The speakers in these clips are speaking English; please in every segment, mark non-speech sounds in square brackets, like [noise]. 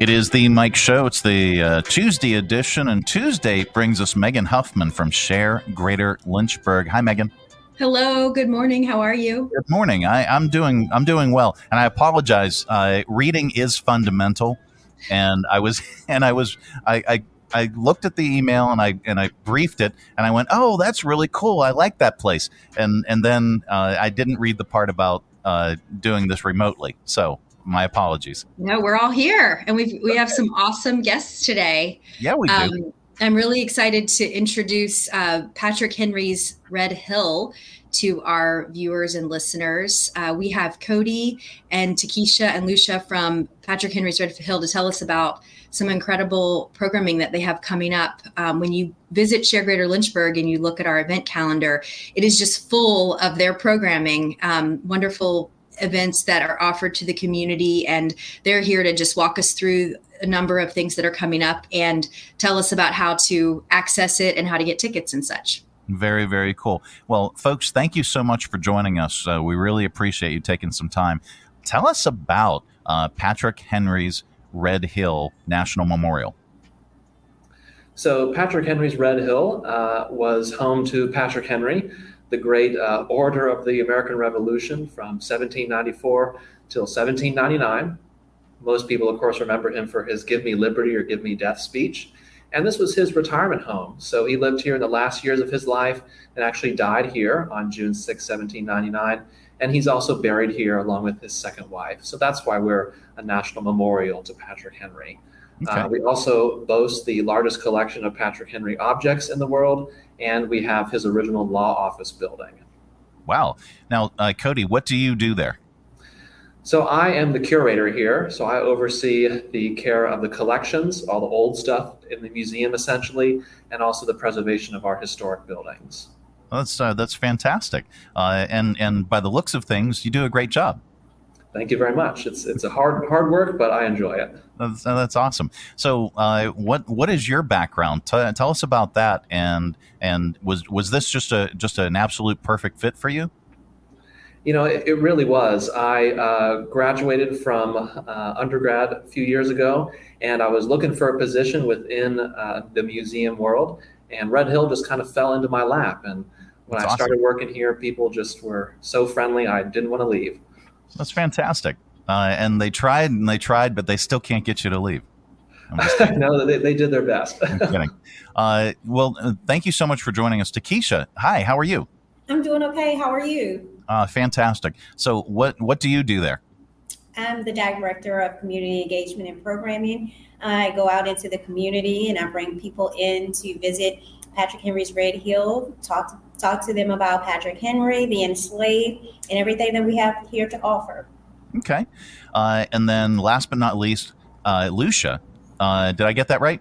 It is the Mike Show. It's the uh, Tuesday edition, and Tuesday brings us Megan Huffman from Share Greater Lynchburg. Hi, Megan. Hello. Good morning. How are you? Good morning. I, am doing. I'm doing well, and I apologize. Uh, reading is fundamental, and I was, [laughs] and I was, I, I I looked at the email and I and I briefed it and I went, oh, that's really cool. I like that place. And and then uh, I didn't read the part about uh, doing this remotely. So my apologies. No, we're all here, and we we have some awesome guests today. Yeah, we do. Um, I'm really excited to introduce uh, Patrick Henry's Red Hill to our viewers and listeners. Uh, we have Cody and Takesha and Lucia from Patrick Henry's Red Hill to tell us about some incredible programming that they have coming up. Um, when you visit Share Greater Lynchburg and you look at our event calendar, it is just full of their programming, um, wonderful events that are offered to the community. And they're here to just walk us through a number of things that are coming up and tell us about how to access it and how to get tickets and such. Very, very cool. Well, folks, thank you so much for joining us. Uh, we really appreciate you taking some time. Tell us about uh, Patrick Henry's Red Hill National Memorial. So, Patrick Henry's Red Hill uh, was home to Patrick Henry, the great uh, orator of the American Revolution from 1794 till 1799. Most people, of course, remember him for his Give Me Liberty or Give Me Death speech. And this was his retirement home. So he lived here in the last years of his life and actually died here on June 6, 1799. And he's also buried here along with his second wife. So that's why we're a national memorial to Patrick Henry. Okay. Uh, we also boast the largest collection of Patrick Henry objects in the world, and we have his original law office building. Wow. Now, uh, Cody, what do you do there? So I am the curator here. So I oversee the care of the collections, all the old stuff in the museum, essentially, and also the preservation of our historic buildings. Well, that's uh, that's fantastic, uh, and and by the looks of things, you do a great job. Thank you very much. It's it's a hard hard work, but I enjoy it. That's, that's awesome. So, uh, what what is your background? T- tell us about that. And and was was this just a just an absolute perfect fit for you? You know, it, it really was. I uh, graduated from uh, undergrad a few years ago, and I was looking for a position within uh, the museum world, and Red Hill just kind of fell into my lap. And when That's I awesome. started working here, people just were so friendly. I didn't want to leave. That's fantastic. Uh, and they tried and they tried, but they still can't get you to leave. [laughs] no, they, they did their best. I'm [laughs] kidding. Uh, well, uh, thank you so much for joining us. Takesha, hi, how are you? I'm doing okay. How are you? Uh, fantastic. So, what what do you do there? I'm the director of community engagement and programming. I go out into the community and I bring people in to visit Patrick Henry's Red Hill, talk to, talk to them about Patrick Henry, the enslaved, and everything that we have here to offer. Okay, uh, and then last but not least, uh, Lucia. Uh, did I get that right?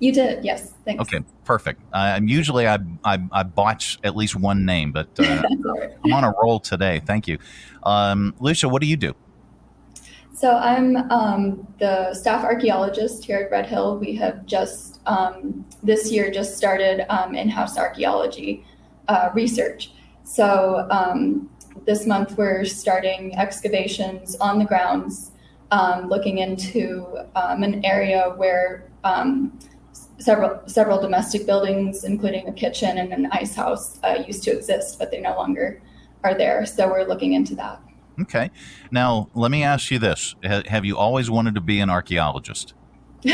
You did, yes. Thanks. Okay, perfect. Uh, usually I, I, I botch at least one name, but uh, [laughs] I'm on a roll today. Thank you. Um, Lucia, what do you do? So I'm um, the staff archaeologist here at Red Hill. We have just um, this year just started um, in-house archaeology uh, research. So um, this month we're starting excavations on the grounds, um, looking into um, an area where several several domestic buildings, including a kitchen and an ice house, uh, used to exist, but they no longer are there. So we're looking into that. Okay. Now, let me ask you this: Have you always wanted to be an archaeologist? [laughs]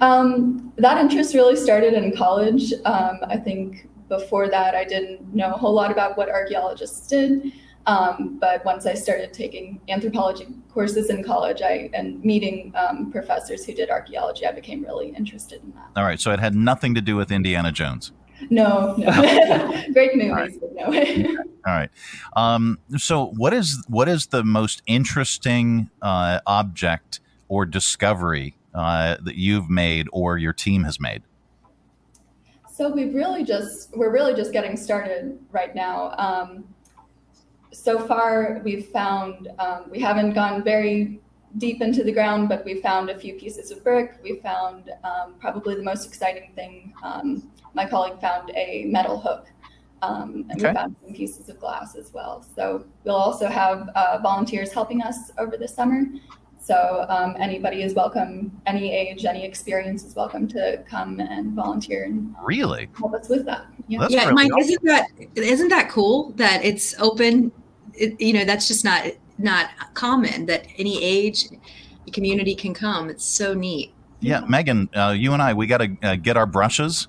um, that interest really started in college. Um, I think before that, I didn't know a whole lot about what archaeologists did. Um, but once I started taking anthropology courses in college I, and meeting um, professors who did archaeology, I became really interested in that. All right. So it had nothing to do with Indiana Jones. No, no. [laughs] great movies, All right. but no. [laughs] All right. Um, so what is what is the most interesting uh, object or discovery uh, that you've made or your team has made? So we've really just we're really just getting started right now. Um, so far, we've found um, we haven't gone very deep into the ground, but we found a few pieces of brick. We found um, probably the most exciting thing. Um, my colleague found a metal hook, um, and okay. we found some pieces of glass as well. So we'll also have uh, volunteers helping us over the summer. So um, anybody is welcome, any age, any experience is welcome to come and volunteer and really help us with that. Yeah, yeah really Mike, awesome. isn't that isn't that cool that it's open? It, you know, that's just not not common that any age community can come. It's so neat. Yeah, Megan, uh, you and I, we got to uh, get our brushes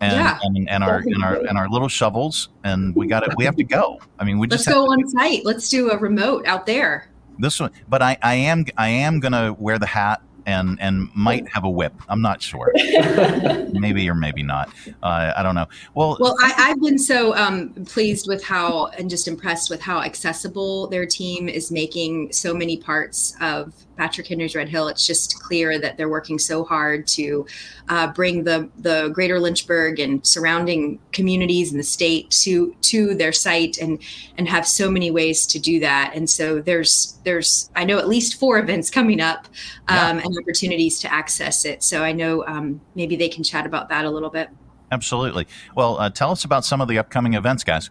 and, yeah, and, and our and our and our little shovels, and we got to we have to go. I mean, we let's just go on site. Let's do a remote out there. This one, but I, I am I am gonna wear the hat and and might have a whip. I'm not sure. [laughs] maybe or maybe not. Uh, I don't know. Well, well, I, have been so um, pleased with how and just impressed with how accessible their team is making so many parts of Patrick Henry's Red Hill. It's just clear that they're working so hard to uh, bring the the greater Lynchburg and surrounding communities in the state to to their site and and have so many ways to do that. And so there's there's I know at least four events coming up um, yeah. and opportunities to access it. So I know um, maybe they can chat about that a little bit. Absolutely. Well, uh, tell us about some of the upcoming events, guys.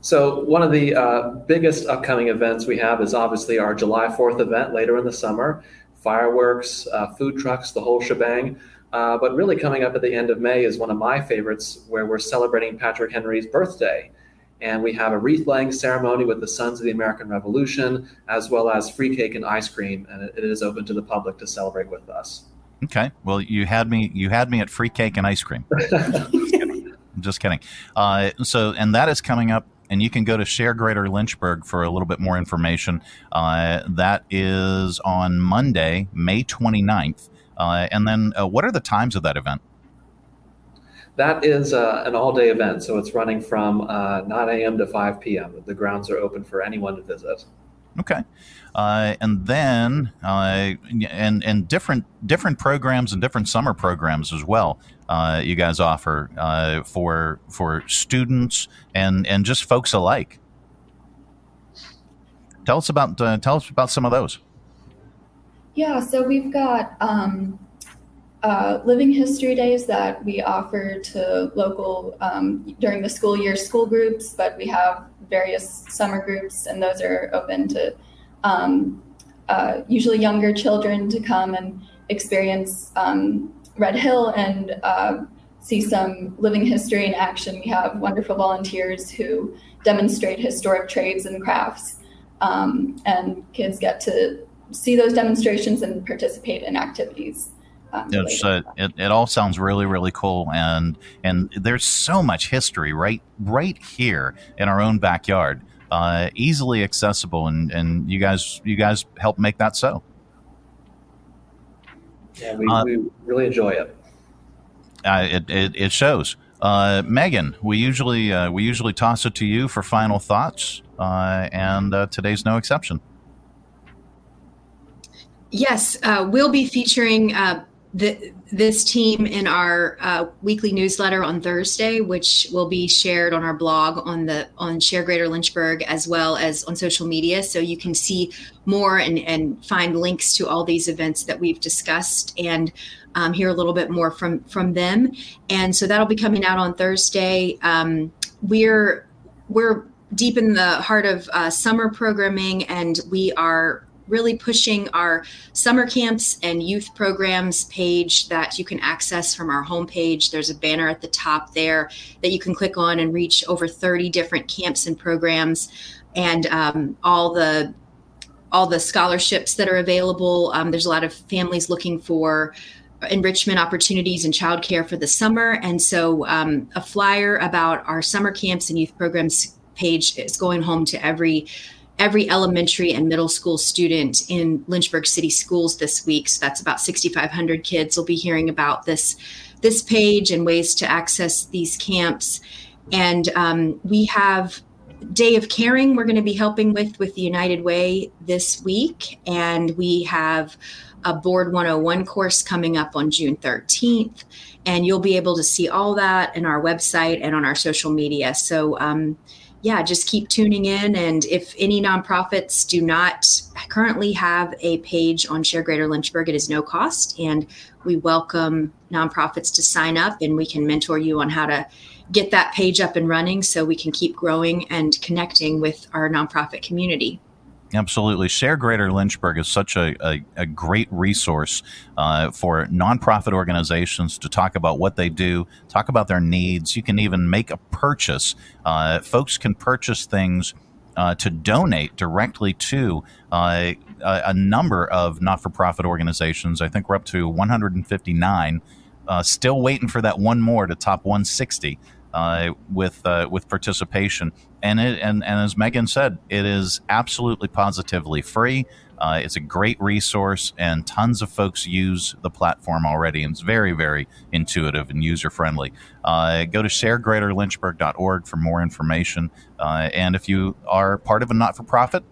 So one of the uh, biggest upcoming events we have is obviously our July 4th event later in the summer. Fireworks, uh, food trucks, the whole shebang. Uh, but really coming up at the end of May is one of my favorites where we're celebrating Patrick Henry's birthday. And we have a wreath laying ceremony with the Sons of the American Revolution, as well as free cake and ice cream. And it is open to the public to celebrate with us. Okay. Well, you had me. You had me at free cake and ice cream. [laughs] just kidding. Just kidding. Uh, so, and that is coming up and you can go to Share Greater Lynchburg for a little bit more information. Uh, that is on Monday, May 29th. Uh, and then uh, what are the times of that event? That is uh, an all day event. So it's running from uh, 9 a.m. to 5 p.m. The grounds are open for anyone to visit. Okay. Uh, and then uh, and and different different programs and different summer programs as well. Uh, you guys offer uh, for for students and and just folks alike. Tell us about uh, tell us about some of those. Yeah, so we've got um, uh, living history days that we offer to local um, during the school year school groups, but we have various summer groups, and those are open to um, uh, usually younger children to come and experience um, Red Hill and uh, see some living history in action. We have wonderful volunteers who demonstrate historic trades and crafts, um, and kids get to see those demonstrations and participate in activities. Um, uh, it, it all sounds really really cool and and there's so much history right right here in our own backyard uh, easily accessible and and you guys you guys help make that so. Yeah we, uh, we really enjoy it. Uh, it, it, it shows. Uh, Megan we usually uh, we usually toss it to you for final thoughts and today's no exception. Yes, we'll be featuring the, this team in our uh, weekly newsletter on Thursday, which will be shared on our blog on the on Share Greater Lynchburg as well as on social media, so you can see more and, and find links to all these events that we've discussed and um, hear a little bit more from from them. And so that'll be coming out on Thursday. Um, we're we're deep in the heart of uh, summer programming, and we are really pushing our summer camps and youth programs page that you can access from our homepage. There's a banner at the top there that you can click on and reach over 30 different camps and programs and um, all the all the scholarships that are available. Um, there's a lot of families looking for enrichment opportunities and childcare for the summer. And so um, a flyer about our summer camps and youth programs page is going home to every every elementary and middle school student in Lynchburg City Schools this week. So that's about 6,500 kids will be hearing about this this page and ways to access these camps. And um, we have Day of Caring we're going to be helping with with the United Way this week. And we have a Board 101 course coming up on June 13th. And you'll be able to see all that in our website and on our social media. So um, yeah, just keep tuning in. And if any nonprofits do not currently have a page on Share Greater Lynchburg, it is no cost. And we welcome nonprofits to sign up and we can mentor you on how to get that page up and running so we can keep growing and connecting with our nonprofit community. Absolutely. Share Greater Lynchburg is such a, a, a great resource uh, for nonprofit organizations to talk about what they do, talk about their needs. You can even make a purchase. Uh, folks can purchase things uh, to donate directly to uh, a, number of not for profit organizations. I think we're up to 159. Uh, still waiting for that one more to top 160 uh, with uh, with participation. And it and, and as Megan said, it is absolutely positively free. Uh, it's a great resource, and tons of folks use the platform already, and it's very, very intuitive and user friendly. Uh, go to sharegreaterlynchburg.org for more information. Uh, and if you are part of a not for profit,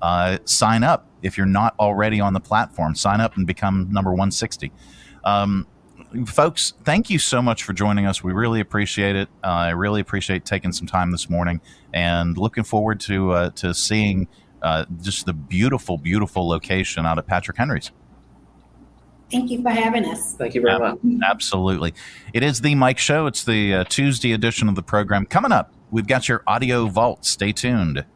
uh, sign up. If you're not already on the platform, sign up and become number 160. Um, folks, thank you so much for joining us. We really appreciate it. Uh, I really appreciate taking some time this morning, and looking forward to uh, to seeing uh, just the beautiful, beautiful location out at Patrick Henry's. Thank you for having us. Thank you very much. Absolutely. It is the Mike Show. It's the uh, Tuesday edition of the program. Coming up, we've got your audio vault. Stay tuned.